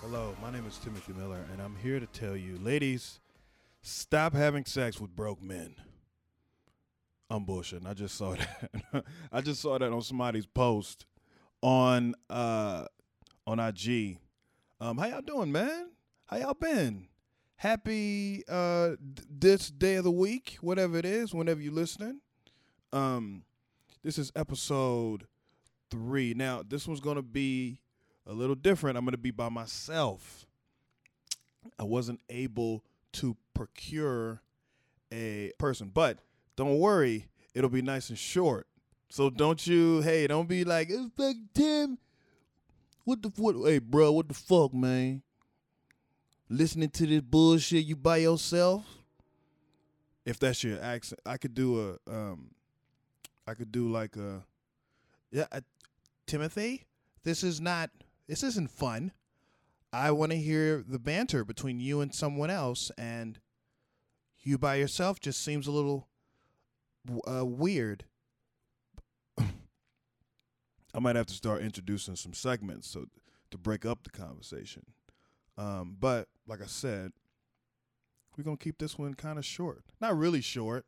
Hello, my name is Timothy Miller, and I'm here to tell you, ladies, stop having sex with broke men. I'm bullshitting. I just saw that. I just saw that on somebody's post on uh on IG. Um, how y'all doing, man? How y'all been? Happy uh this day of the week, whatever it is, whenever you're listening. Um, this is episode three. Now, this one's gonna be a little different. I'm gonna be by myself. I wasn't able to procure a person, but don't worry, it'll be nice and short. So don't you, hey, don't be like, it's fuck Tim. What the what? Hey, bro, what the fuck, man? Listening to this bullshit you by yourself. If that's your accent, I could do a, um, I could do like a, yeah, uh, Timothy. This is not. This isn't fun. I want to hear the banter between you and someone else, and you by yourself just seems a little uh, weird. I might have to start introducing some segments so to break up the conversation. Um, but like I said, we're gonna keep this one kind of short. Not really short,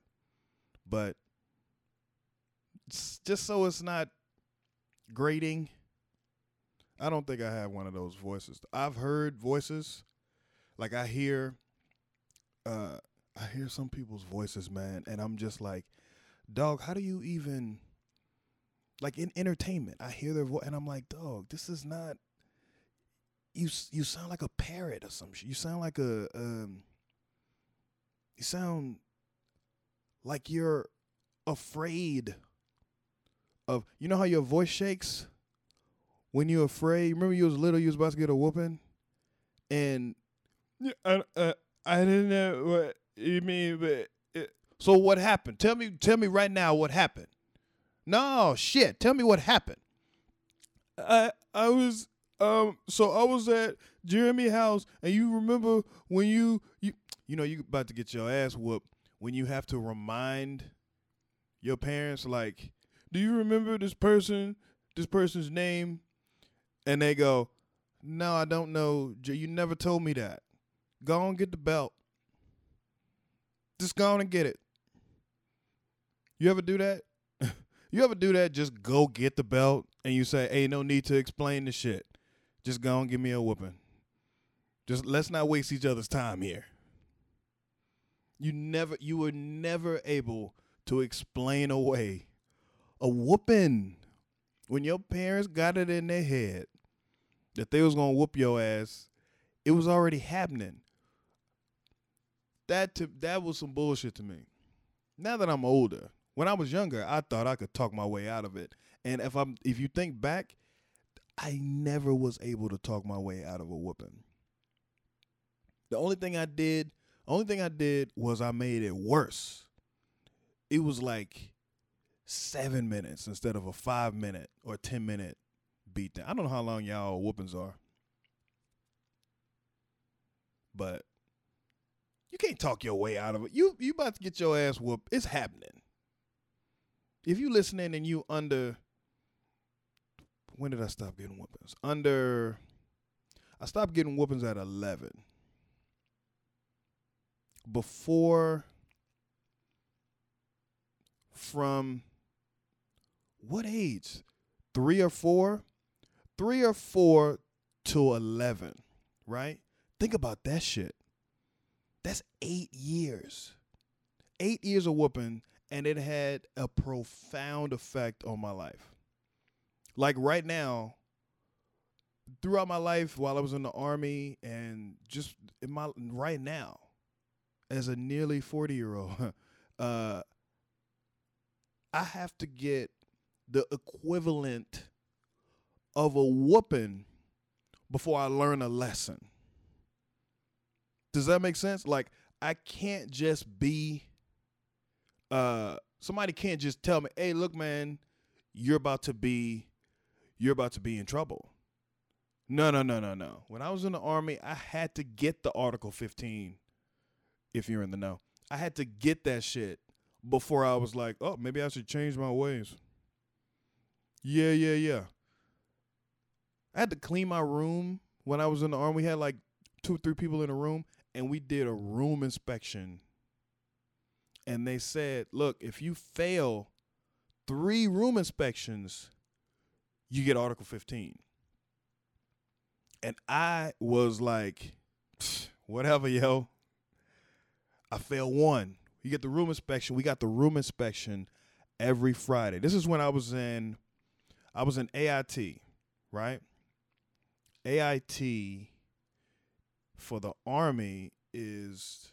but just so it's not grating. I don't think I have one of those voices. I've heard voices, like I hear, uh, I hear some people's voices, man, and I'm just like, dog, how do you even, like in entertainment, I hear their voice, and I'm like, dog, this is not. You you sound like a parrot or some shit. You sound like a um. You sound like you're afraid of. You know how your voice shakes when you're afraid. Remember, you was little, you was about to get a whooping, and yeah, I, uh, I didn't know what you mean, but it, so what happened? Tell me, tell me right now what happened. No shit, tell me what happened. I I was um so I was at Jeremy house, and you remember when you you you know you about to get your ass whooped when you have to remind your parents like, do you remember this person, this person's name? And they go, no, I don't know. You never told me that. Go on, get the belt. Just go on and get it. You ever do that? you ever do that? Just go get the belt and you say, hey, no need to explain the shit. Just go and give me a whooping. Just let's not waste each other's time here. You never you were never able to explain away a whooping when your parents got it in their head that they was gonna whoop your ass, it was already happening. That to, that was some bullshit to me. Now that I'm older, when I was younger, I thought I could talk my way out of it. And if I'm if you think back, I never was able to talk my way out of a whooping. The only thing I did, only thing I did was I made it worse. It was like seven minutes instead of a five minute or ten minute beatdown. I don't know how long y'all whoopings are, but you can't talk your way out of it. You you about to get your ass whooped. It's happening. If you listening and you under when did I stop getting whoopings? Under I stopped getting whoopings at eleven. Before from what age? Three or four? Three or four to 11, right? Think about that shit. That's eight years. Eight years of whooping, and it had a profound effect on my life. Like right now, throughout my life while I was in the army and just in my right now, as a nearly 40 year old, uh, I have to get the equivalent of a whooping before I learn a lesson. Does that make sense? Like I can't just be uh somebody can't just tell me, "Hey, look man, you're about to be you're about to be in trouble." No, no, no, no, no. When I was in the army, I had to get the Article 15 if you're in the know. I had to get that shit before I was like, oh, maybe I should change my ways. Yeah, yeah, yeah. I had to clean my room when I was in the army. We had like two, or three people in a room, and we did a room inspection. And they said, look, if you fail three room inspections, you get Article 15. And I was like, whatever, yo. I failed one. You get the room inspection. We got the room inspection every Friday. This is when I was in I was in AIT, right? AIT for the army is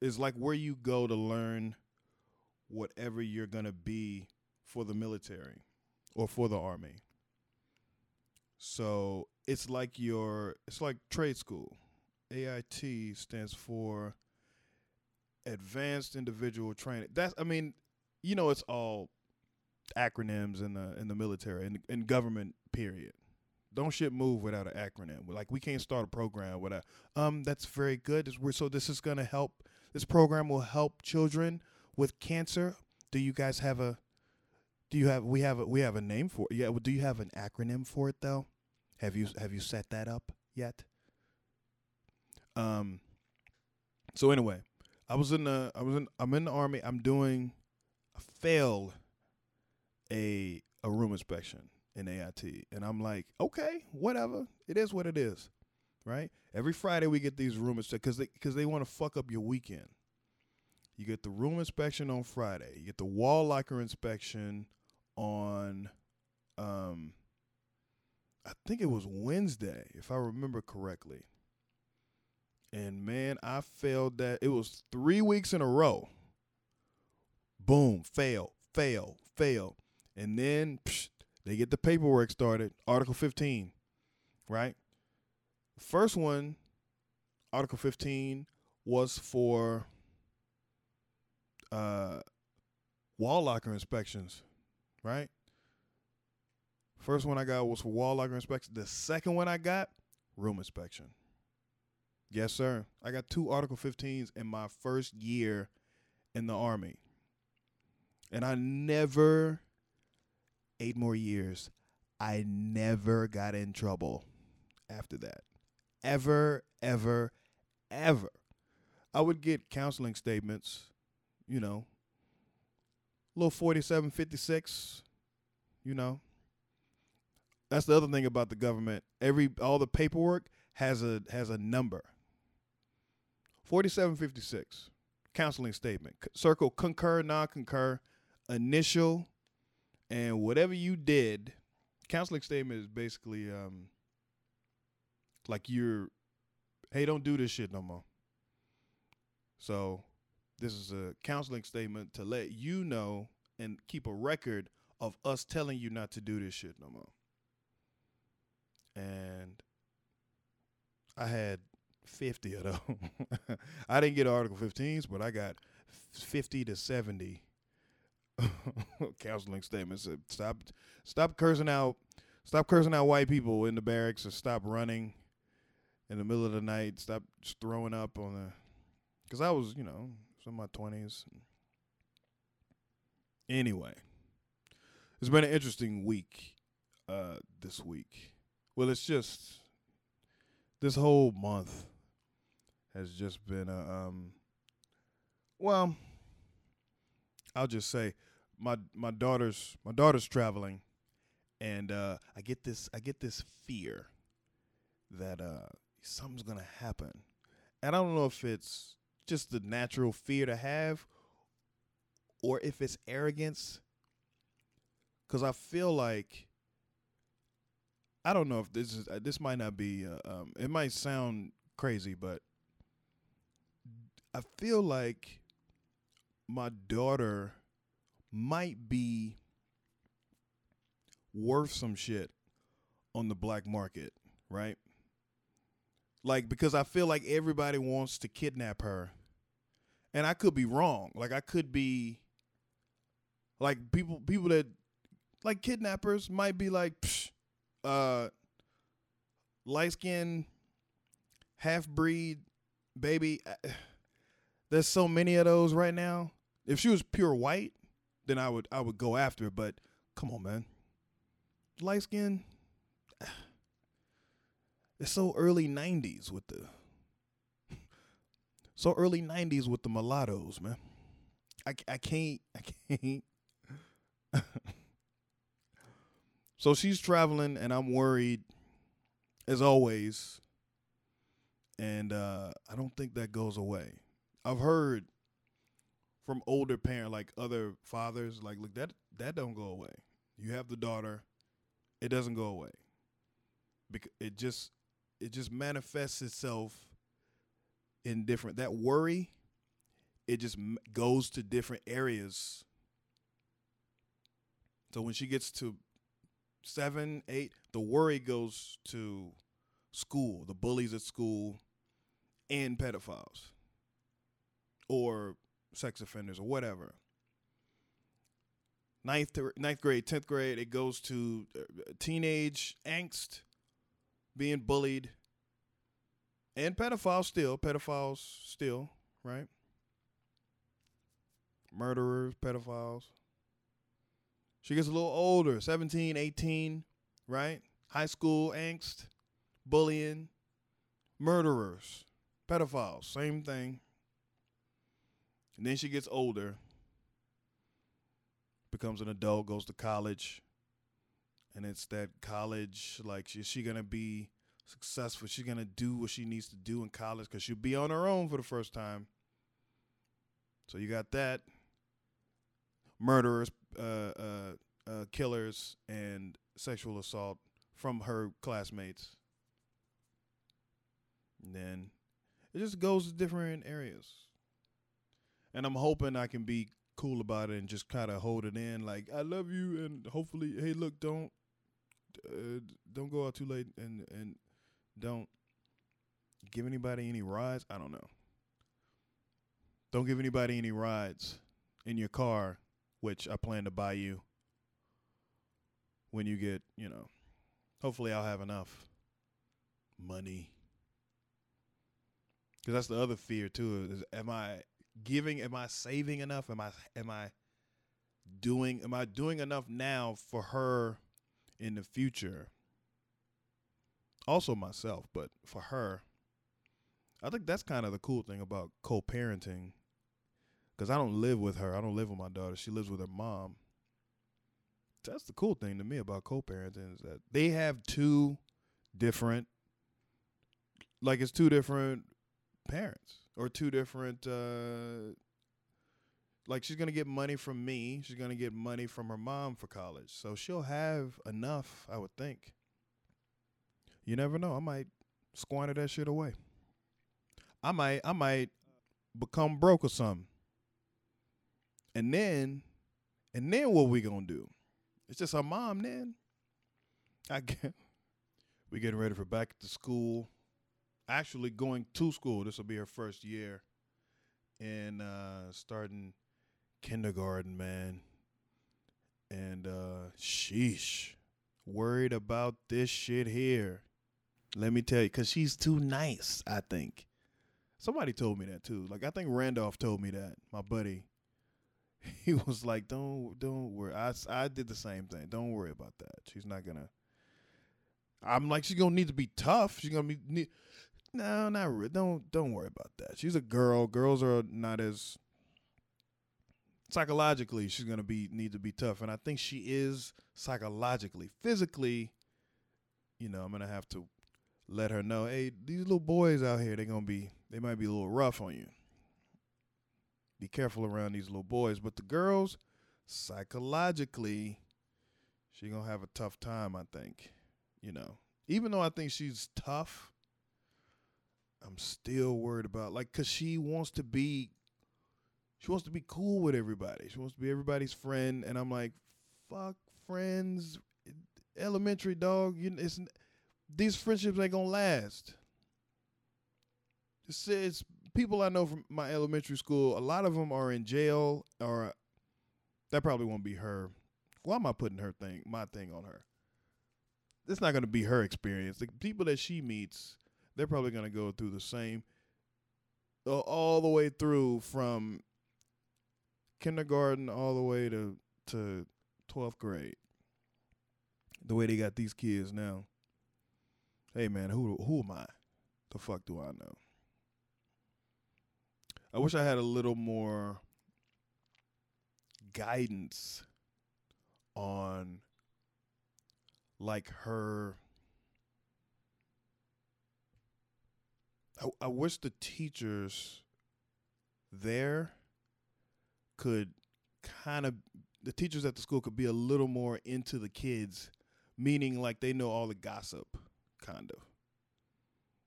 is like where you go to learn whatever you're to be for the military or for the army. So, it's like your it's like trade school. AIT stands for advanced individual training. That's I mean, you know it's all acronyms in the in the military and in, in government period. Don't shit move without an acronym. Like we can't start a program without um that's very good. So this is to help this program will help children with cancer. Do you guys have a do you have we have a we have a name for it? Yeah, do you have an acronym for it though? Have you have you set that up yet? Um so anyway, I was in the I was in I'm in the army. I'm doing I failed a a room inspection in AIT, and I'm like, okay, whatever. It is what it is, right? Every Friday we get these room inspections because they because they want to fuck up your weekend. You get the room inspection on Friday. You get the wall locker inspection on, um, I think it was Wednesday, if I remember correctly. And man, I failed that. It was three weeks in a row. Boom, fail, fail, fail. And then psh, they get the paperwork started. Article 15, right? First one, Article 15, was for uh, wall locker inspections, right? First one I got was for wall locker inspection. The second one I got, room inspection. Yes, sir. I got two Article 15s in my first year in the Army. And I never, eight more years, I never got in trouble after that. Ever, ever, ever. I would get counseling statements, you know, little 4756, you know. That's the other thing about the government. Every all the paperwork has a has a number. 4756, counseling statement. Circle concur, non concur, initial, and whatever you did. Counseling statement is basically um, like you're, hey, don't do this shit no more. So, this is a counseling statement to let you know and keep a record of us telling you not to do this shit no more. And I had 50 of them. I didn't get Article 15s, but I got 50 to 70 counseling statements. Stop, stop cursing out, stop cursing out white people in the barracks, or stop running in the middle of the night. Stop throwing up on the, because I was, you know, in my 20s. Anyway, it's been an interesting week uh, this week. Well, it's just this whole month has just been a um well I'll just say my my daughter's my daughter's traveling and uh I get this I get this fear that uh something's to happen. And I don't know if it's just the natural fear to have or if it's arrogance cuz I feel like I don't know if this is uh, this might not be uh, um it might sound crazy but I feel like my daughter might be worth some shit on the black market, right? Like because I feel like everybody wants to kidnap her. And I could be wrong. Like I could be like people people that like kidnappers might be like Psh, uh light skin half breed baby There's so many of those right now. If she was pure white, then I would I would go after her. But come on, man, light skin. It's so early '90s with the so early '90s with the mulattoes, man. I I can't I can't. so she's traveling, and I'm worried, as always. And uh, I don't think that goes away. I've heard from older parent, like other fathers, like, look, that that don't go away. You have the daughter, it doesn't go away. Because it just it just manifests itself in different that worry it just goes to different areas. So when she gets to seven eight the worry goes to school the bullies at school and pedophiles or sex offenders or whatever. Ninth ninth grade tenth grade it goes to uh, teenage angst being bullied, and pedophiles still, pedophiles still, right? Murderers, pedophiles. She gets a little older, 17, 18, right? High school angst, bullying, murderers, pedophiles, same thing. And then she gets older, becomes an adult, goes to college, and it's that college like is she gonna be successful? She's gonna do what she needs to do in college because she'll be on her own for the first time. So you got that. Murderers uh, uh, uh, killers and sexual assault from her classmates. And then it just goes to different areas. And i'm hoping i can be cool about it and just kind of hold it in like i love you and hopefully hey look don't uh, don't go out too late and and don't give anybody any rides. I don't know. Don't give anybody any rides in your car, which I plan to buy you when you get, you know. Hopefully, I'll have enough money. Because that's the other fear too. Is am I giving? Am I saving enough? Am I am I doing? Am I doing enough now for her in the future. Also myself, but for her, I think that's kind of the cool thing about co-parenting cuz I don't live with her. I don't live with my daughter. She lives with her mom. That's the cool thing to me about co-parenting is that they have two different like it's two different parents or two different uh like she's gonna get money from me. She's gonna get money from her mom for college. So she'll have enough, I would think. You never know. I might squander that shit away. I might I might become broke or something. And then and then what we gonna do? It's just her mom then. I get we getting ready for back to school. Actually going to school. This will be her first year. And uh starting kindergarten, man. And uh sheesh. Worried about this shit here. Let me tell you, cause she's too nice, I think. Somebody told me that too. Like I think Randolph told me that. My buddy. He was like, "Don't, don't worry." I, I did the same thing. Don't worry about that. She's not gonna. I'm like, she's gonna need to be tough. She's gonna be. Need, no, not really. Don't, don't worry about that. She's a girl. Girls are not as psychologically she's gonna be need to be tough, and I think she is psychologically. Physically, you know, I'm gonna have to let her know, hey, these little boys out here, they're gonna be, they might be a little rough on you. Be careful around these little boys, but the girls, psychologically, she gonna have a tough time. I think, you know, even though I think she's tough. I'm still worried about like cuz she wants to be she wants to be cool with everybody. She wants to be everybody's friend, and I'm like, fuck friends, elementary dog. You, it's these friendships ain't gonna last. It's, it's people I know from my elementary school. A lot of them are in jail, or that probably won't be her. Why am I putting her thing, my thing on her? It's not gonna be her experience. The people that she meets, they're probably gonna go through the same uh, all the way through from kindergarten all the way to to 12th grade. The way they got these kids now. Hey man, who who am I? The fuck do I know? I wish I had a little more guidance on like her I, I wish the teachers there could kind of the teachers at the school could be a little more into the kids, meaning like they know all the gossip, kind of.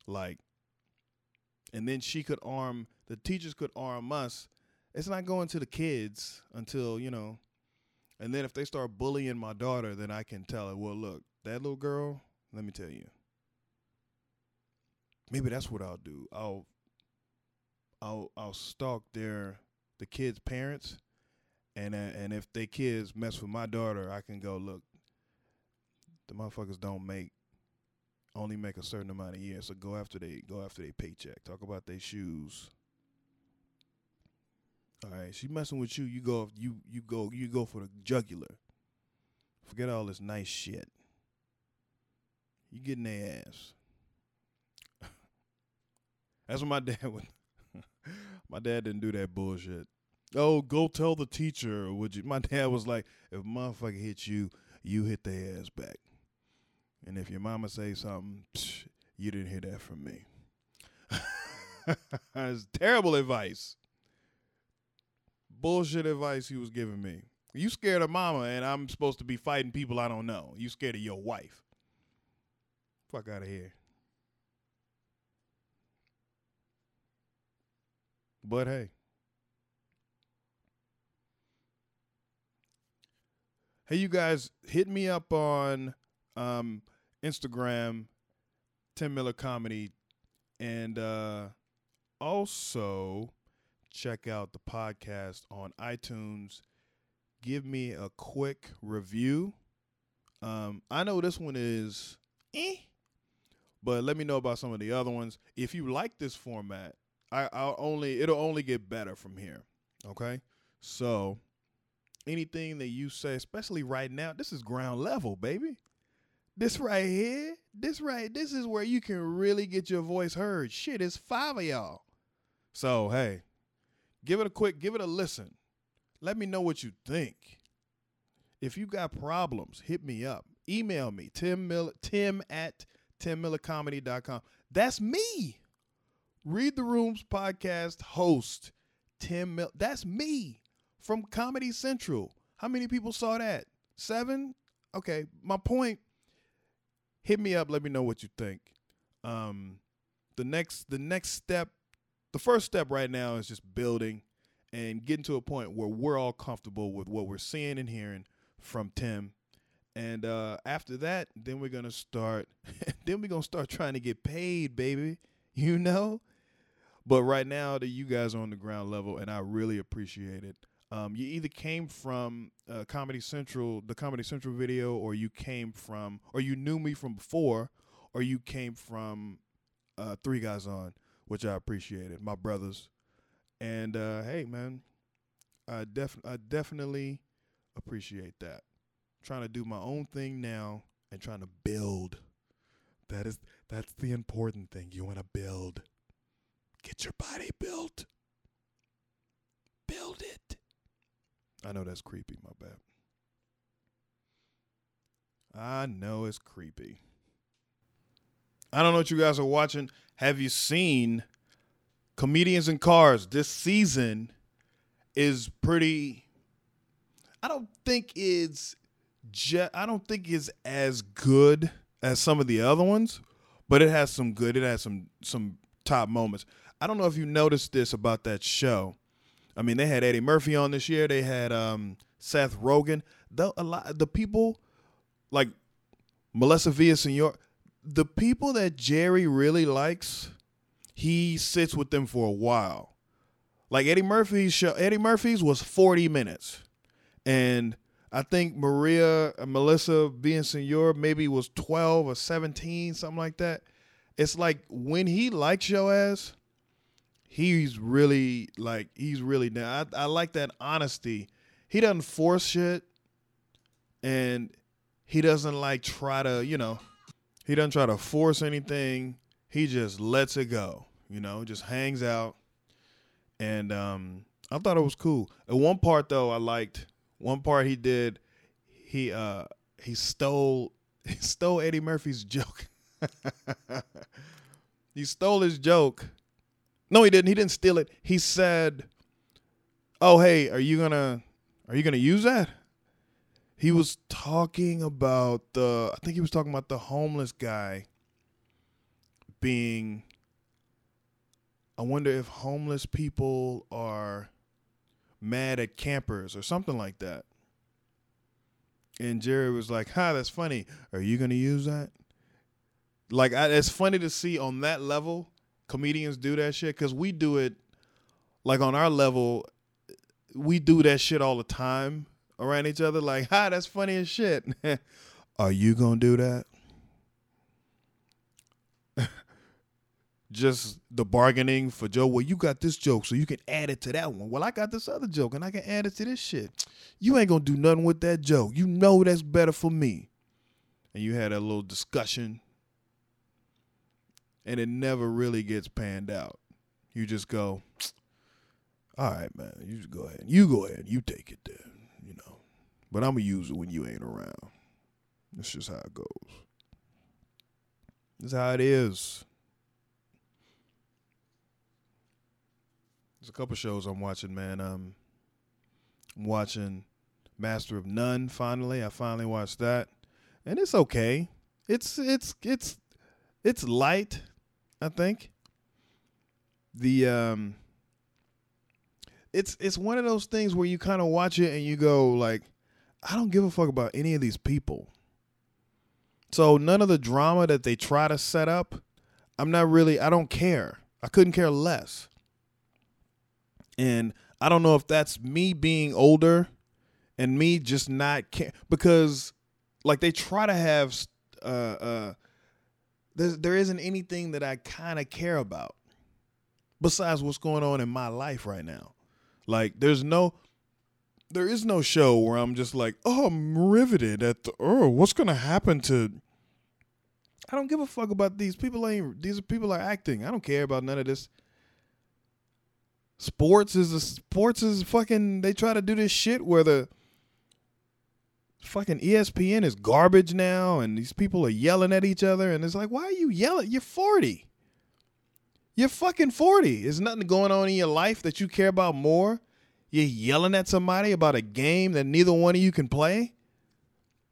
Like, and then she could arm the teachers could arm us. It's not going to the kids until you know, and then if they start bullying my daughter, then I can tell her, well, look, that little girl. Let me tell you. Maybe that's what I'll do. I'll I'll I'll stalk their the kids' parents, and uh, and if they kids mess with my daughter, I can go look. The motherfuckers don't make only make a certain amount of years, so go after they go after their paycheck. Talk about their shoes. All right, she messing with you. You go you you go you go for the jugular. Forget all this nice shit. You getting their ass. That's what my dad would. My dad didn't do that bullshit. Oh, go tell the teacher, would you? My dad was like, if motherfucker hit you, you hit their ass back. And if your mama say something, psh, you didn't hear that from me. That's terrible advice. Bullshit advice he was giving me. You scared of mama, and I'm supposed to be fighting people I don't know. You scared of your wife. Fuck out of here. But hey. Hey, you guys, hit me up on um, Instagram, Tim Miller Comedy, and uh, also check out the podcast on iTunes. Give me a quick review. Um, I know this one is eh, but let me know about some of the other ones. If you like this format, I, I'll only it'll only get better from here. Okay, so anything that you say, especially right now, this is ground level, baby. This right here, this right, this is where you can really get your voice heard. Shit, it's five of y'all. So hey, give it a quick, give it a listen. Let me know what you think. If you got problems, hit me up. Email me, Tim Miller, Tim at timmillercomedy.com. That's me. Read the Rooms podcast host, Tim Miller. That's me from Comedy Central. How many people saw that? Seven? Okay. My point, hit me up, let me know what you think. Um the next the next step, the first step right now is just building and getting to a point where we're all comfortable with what we're seeing and hearing from Tim and uh, after that, then we're gonna start. then we're gonna start trying to get paid, baby. You know. But right now, that you guys are on the ground level, and I really appreciate it. Um, you either came from uh, Comedy Central, the Comedy Central video, or you came from, or you knew me from before, or you came from uh, Three Guys On, which I appreciated, my brothers. And uh, hey, man, I def I definitely appreciate that trying to do my own thing now and trying to build. That is that's the important thing. You want to build. Get your body built. Build it. I know that's creepy, my bad. I know it's creepy. I don't know what you guys are watching. Have you seen Comedians in Cars? This season is pretty I don't think it's I don't think it's as good as some of the other ones, but it has some good. It has some some top moments. I don't know if you noticed this about that show. I mean, they had Eddie Murphy on this year. They had um, Seth Rogen. The a lot the people like Melissa Villaseñor, the people that Jerry really likes, he sits with them for a while. Like Eddie Murphy's show, Eddie Murphy's was 40 minutes. And I think Maria uh, Melissa Villaseñor maybe was 12 or 17, something like that. It's like when he likes your ass, he's really like he's really now. I, I like that honesty. He doesn't force shit, and he doesn't like try to you know he doesn't try to force anything. He just lets it go. You know, just hangs out, and um, I thought it was cool. At one part though, I liked one part he did. He uh he stole he stole Eddie Murphy's joke. he stole his joke. No, he didn't. He didn't steal it. He said, "Oh, hey, are you gonna are you gonna use that?" He was talking about the. I think he was talking about the homeless guy being. I wonder if homeless people are mad at campers or something like that. And Jerry was like, "Ha, that's funny. Are you gonna use that?" Like, I, it's funny to see on that level comedians do that shit because we do it. Like on our level, we do that shit all the time around each other. Like, "Ha, that's funny as shit." Are you gonna do that? just the bargaining for Joe. Well, you got this joke, so you can add it to that one. Well, I got this other joke, and I can add it to this shit. You ain't gonna do nothing with that joke. You know that's better for me. And you had a little discussion, and it never really gets panned out. You just go, all right, man. You just go ahead. You go ahead. You take it there. You know, but I'm gonna use it when you ain't around. That's just how it goes. That's how it is. There's a couple shows I'm watching, man. Um, I'm watching Master of None. Finally, I finally watched that, and it's okay. It's it's it's it's light. I think the um, it's it's one of those things where you kind of watch it and you go like, I don't give a fuck about any of these people. So none of the drama that they try to set up, I'm not really. I don't care. I couldn't care less. And I don't know if that's me being older and me just not care because like they try to have uh uh there there isn't anything that I kind of care about besides what's going on in my life right now. Like there's no there is no show where I'm just like, "Oh, I'm riveted at the oh, what's going to happen to I don't give a fuck about these people ain't these people are acting. I don't care about none of this Sports is a sports is fucking. They try to do this shit where the fucking ESPN is garbage now, and these people are yelling at each other, and it's like, why are you yelling? You're forty. You're fucking forty. There's nothing going on in your life that you care about more. You're yelling at somebody about a game that neither one of you can play.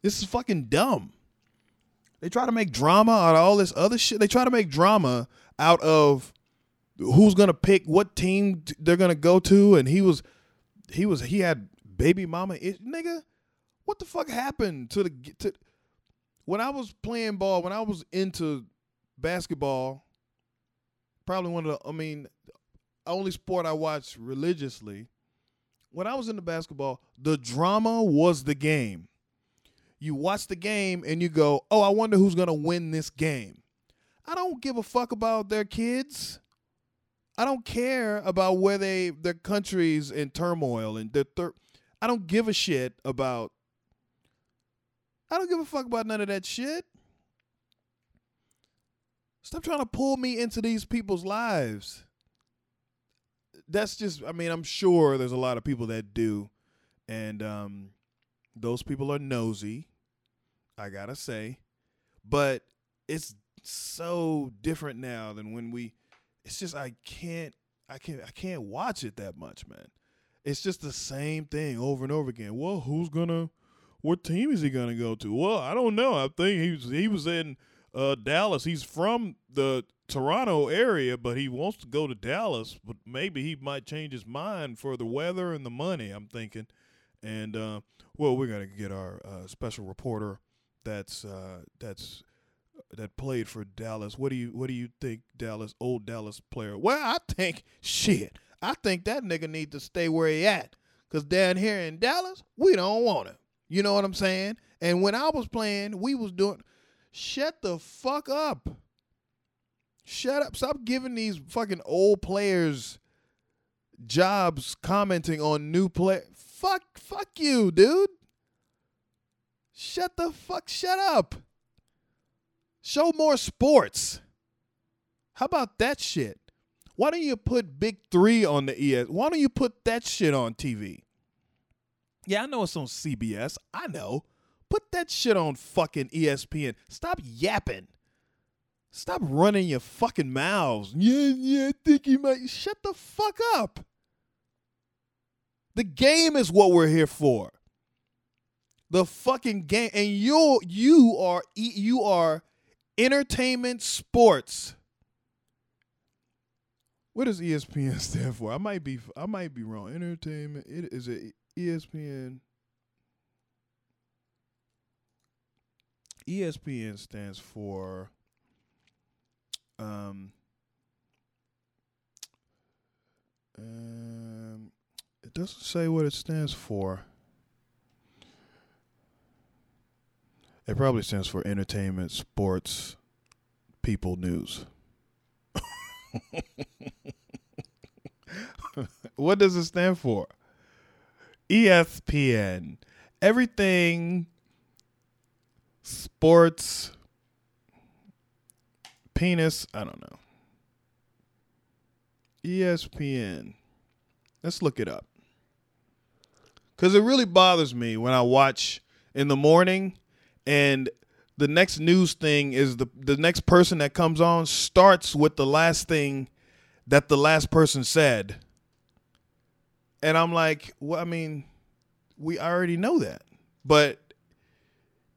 This is fucking dumb. They try to make drama out of all this other shit. They try to make drama out of who's gonna pick what team they're gonna go to, and he was he was he had baby mama nigga. What the fuck happened to the to when I was playing ball? When I was into basketball, probably one of the I mean, only sport I watched religiously. When I was into basketball, the drama was the game. You watch the game and you go, "Oh, I wonder who's gonna win this game." I don't give a fuck about their kids. I don't care about where they their countries in turmoil and the thir- I don't give a shit about I don't give a fuck about none of that shit. Stop trying to pull me into these people's lives. That's just I mean, I'm sure there's a lot of people that do and um those people are nosy. I got to say. But it's so different now than when we it's just I can't I can't I can't watch it that much, man. It's just the same thing over and over again. Well, who's gonna what team is he gonna go to? Well, I don't know. I think he was he was in uh, Dallas. He's from the Toronto area, but he wants to go to Dallas. But maybe he might change his mind for the weather and the money. I'm thinking, and uh, well, we're gonna get our uh, special reporter that's uh, that's that played for Dallas. What do you what do you think Dallas old Dallas player? Well, I think shit. I think that nigga need to stay where he at. Cause down here in Dallas, we don't want him. You know what I'm saying? And when I was playing, we was doing shut the fuck up. Shut up. Stop giving these fucking old players jobs commenting on new play. Fuck, fuck you, dude. Shut the fuck, shut up. Show more sports. How about that shit? Why don't you put Big Three on the ES? Why don't you put that shit on TV? Yeah, I know it's on CBS. I know. Put that shit on fucking ESPN. Stop yapping. Stop running your fucking mouths. Yeah, yeah, I think you might. Shut the fuck up. The game is what we're here for. The fucking game, and you you are you are entertainment sports. What does ESPN stand for? I might be I might be wrong. Entertainment. It is it ESPN. ESPN stands for um, um it doesn't say what it stands for. It probably stands for entertainment, sports, people, news. what does it stand for? ESPN. Everything sports penis, I don't know. ESPN. Let's look it up. Cuz it really bothers me when I watch in the morning and the next news thing is the the next person that comes on starts with the last thing that the last person said. And I'm like, well, I mean, we already know that. But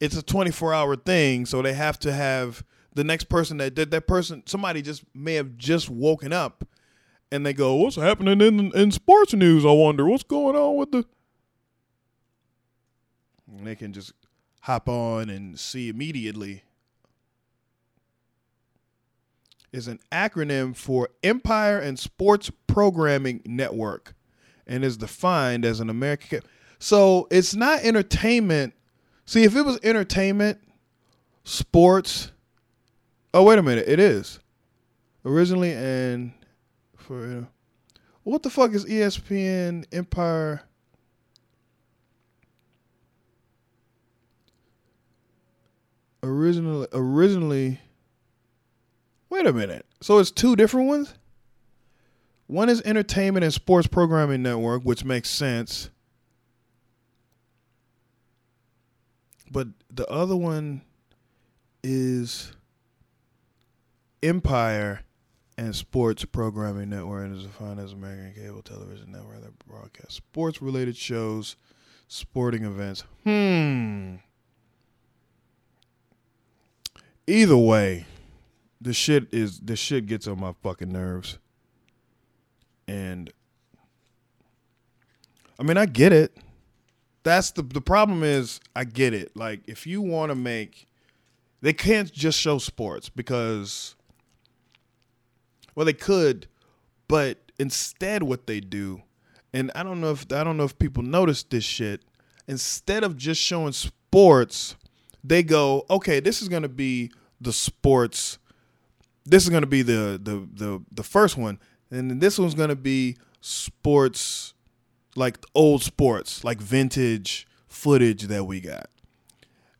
it's a 24 hour thing, so they have to have the next person that did that person somebody just may have just woken up and they go, What's happening in in sports news? I wonder what's going on with the and they can just hop on and see immediately is an acronym for Empire and Sports Programming Network and is defined as an American. So it's not entertainment. See, if it was entertainment, sports. Oh, wait a minute. It is. Originally and for. you know, What the fuck is ESPN Empire? originally originally Wait a minute. So it's two different ones? One is Entertainment and Sports Programming Network, which makes sense. But the other one is Empire and Sports Programming Network and is defined as American cable television network that broadcasts sports related shows, sporting events. Hmm. Either way, the shit is the shit gets on my fucking nerves. And I mean, I get it. That's the the problem is I get it. Like if you want to make they can't just show sports because well they could, but instead what they do and I don't know if I don't know if people notice this shit. Instead of just showing sports, they go, okay, this is going to be the sports. This is going to be the the the the first one, and this one's to be sports, like old sports, like vintage footage that we got.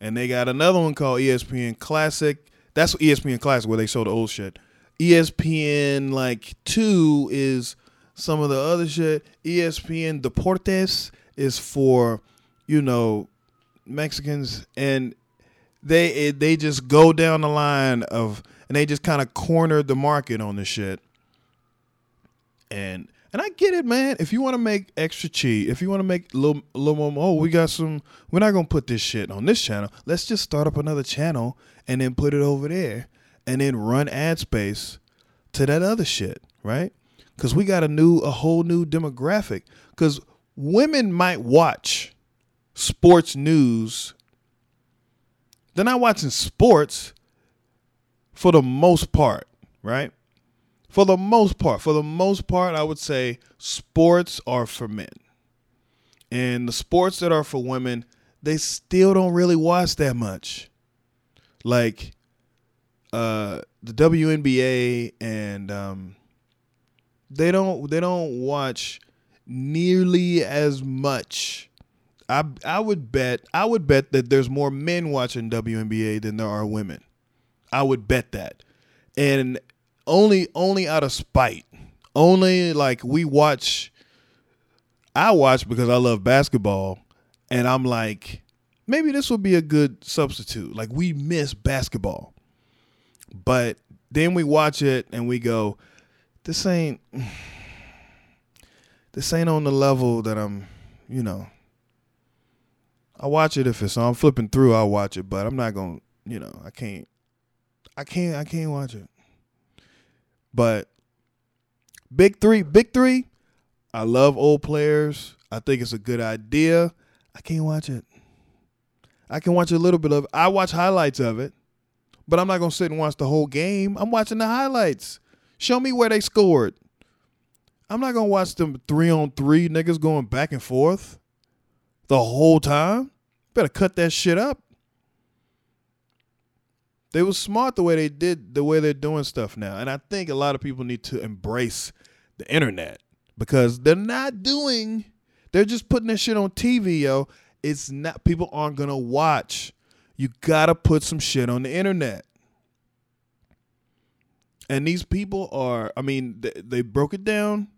And they got another one called ESPN Classic. That's ESPN Classic where they show the old shit. ESPN like two is some of the other shit. ESPN Deportes is for you know Mexicans, and they they just go down the line of and they just kind of cornered the market on the shit. And and I get it, man. If you want to make extra cheese, if you want to make a little, a little more, oh, we got some. We're not gonna put this shit on this channel. Let's just start up another channel and then put it over there, and then run ad space to that other shit, right? Because we got a new, a whole new demographic. Because women might watch sports news they're not watching sports for the most part, right? For the most part, for the most part, I would say sports are for men. And the sports that are for women, they still don't really watch that much. Like, uh, the WNBA and um, they don't they don't watch nearly as much. I I would bet I would bet that there's more men watching WNBA than there are women. I would bet that, and only only out of spite. Only like we watch. I watch because I love basketball, and I'm like, maybe this would be a good substitute. Like we miss basketball, but then we watch it and we go, this ain't this ain't on the level that I'm, you know. I watch it if it's on. I'm flipping through, I'll watch it, but I'm not gonna, you know, I can't I can't I can't watch it. But Big Three, Big Three, I love old players. I think it's a good idea. I can't watch it. I can watch a little bit of. I watch highlights of it, but I'm not gonna sit and watch the whole game. I'm watching the highlights. Show me where they scored. I'm not gonna watch them three on three niggas going back and forth the whole time. Better cut that shit up. They were smart the way they did the way they're doing stuff now. And I think a lot of people need to embrace the internet because they're not doing they're just putting this shit on TV, yo. It's not people aren't gonna watch. You gotta put some shit on the internet. And these people are, I mean, they, they broke it down.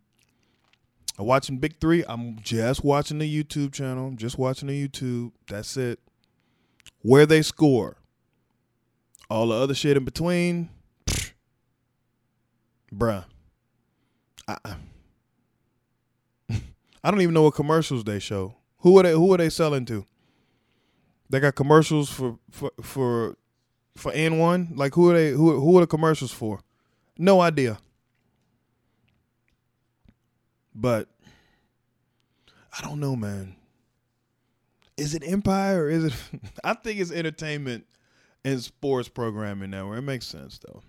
I'm watching Big Three. I'm just watching the YouTube channel. I'm just watching the YouTube. That's it. Where they score. All the other shit in between, bruh. I, uh-uh. I don't even know what commercials they show. Who are they? Who are they selling to? They got commercials for for for for N one. Like who are they? Who who are the commercials for? No idea. But I don't know, man. Is it Empire or is it? I think it's entertainment and sports programming now. Where it makes sense though.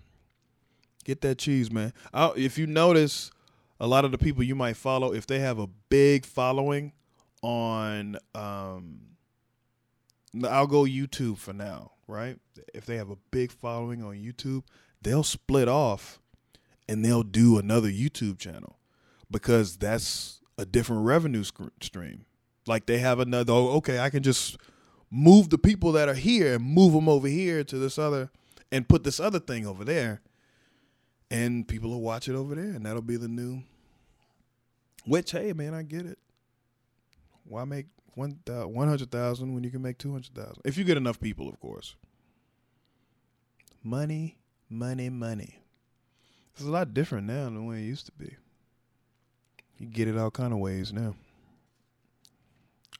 Get that cheese, man. i if you notice, a lot of the people you might follow, if they have a big following on, um, I'll go YouTube for now, right? If they have a big following on YouTube, they'll split off and they'll do another YouTube channel because that's a different revenue stream. Like they have another, oh, okay, I can just move the people that are here and move them over here to this other and put this other thing over there. And people will watch it over there, and that'll be the new. Which, hey, man, I get it. Why make one uh, one hundred thousand when you can make two hundred thousand? If you get enough people, of course. Money, money, money. It's a lot different now than the way it used to be. You get it all kind of ways now.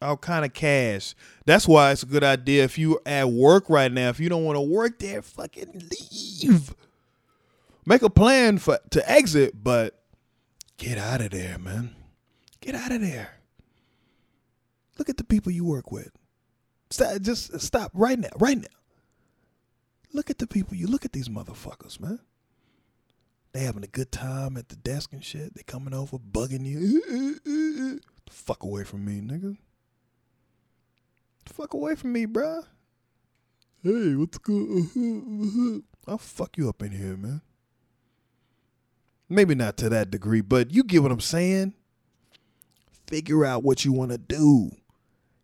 All kind of cash. That's why it's a good idea if you at work right now. If you don't want to work there, fucking leave. Make a plan for to exit, but get out of there, man. Get out of there. Look at the people you work with. Stop, just stop right now, right now. Look at the people you look at these motherfuckers, man. They having a good time at the desk and shit. They coming over, bugging you. fuck away from me, nigga. The fuck away from me, bruh. Hey, what's good? I'll fuck you up in here, man. Maybe not to that degree, but you get what I'm saying. Figure out what you want to do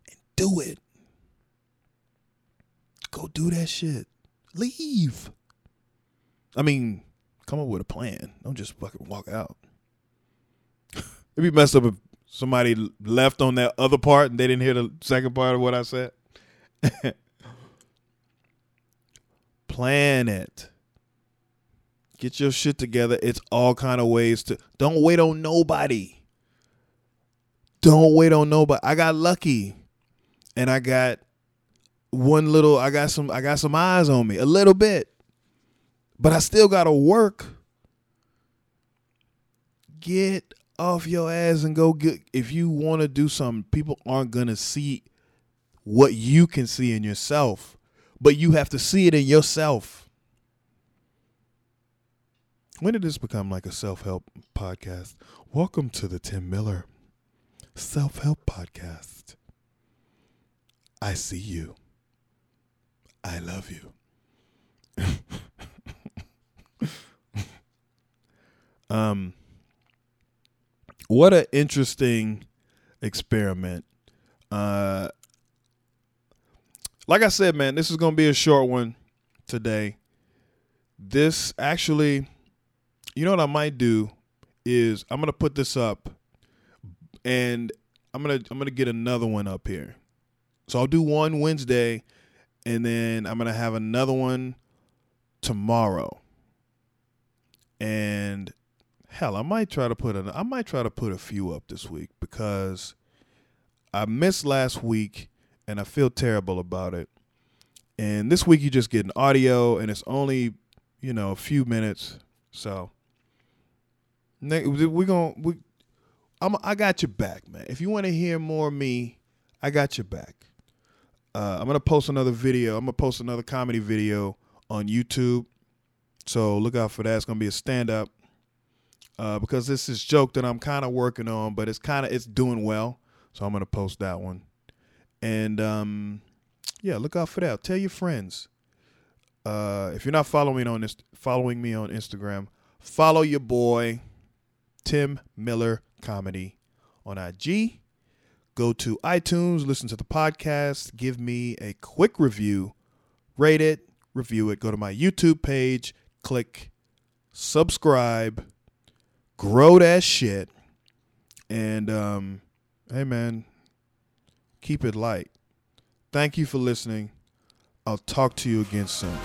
and do it. Go do that shit. Leave. I mean, come up with a plan. Don't just fucking walk out. It'd be messed up if somebody left on that other part and they didn't hear the second part of what I said. plan it. Get your shit together. It's all kind of ways to don't wait on nobody. Don't wait on nobody. I got lucky. And I got one little I got some I got some eyes on me. A little bit but I still got to work. Get off your ass and go get if you want to do something people aren't going to see what you can see in yourself. But you have to see it in yourself. When did this become like a self-help podcast? Welcome to the tim miller self-help podcast. I see you. I love you. Um what an interesting experiment. Uh, like I said, man, this is gonna be a short one today. This actually, you know what I might do is I'm gonna put this up, and I'm gonna I'm gonna get another one up here. So I'll do one Wednesday, and then I'm gonna have another one tomorrow. And hell, I might try to put a I might try to put a few up this week because I missed last week and I feel terrible about it. And this week you just get an audio and it's only, you know, a few minutes. So we're going to we I'm I got your back, man. If you want to hear more of me, I got your back. Uh, I'm gonna post another video. I'm gonna post another comedy video on YouTube. So look out for that. It's gonna be a stand up. Uh, because this is joke that I'm kind of working on, but it's kind of it's doing well. So I'm gonna post that one. And um, yeah, look out for that. Tell your friends. Uh, if you're not following on this, following me on Instagram, follow your boy Tim Miller Comedy on IG. Go to iTunes, listen to the podcast, give me a quick review, rate it, review it. Go to my YouTube page, click subscribe, grow that shit, and um, hey man, keep it light. Thank you for listening. I'll talk to you again soon.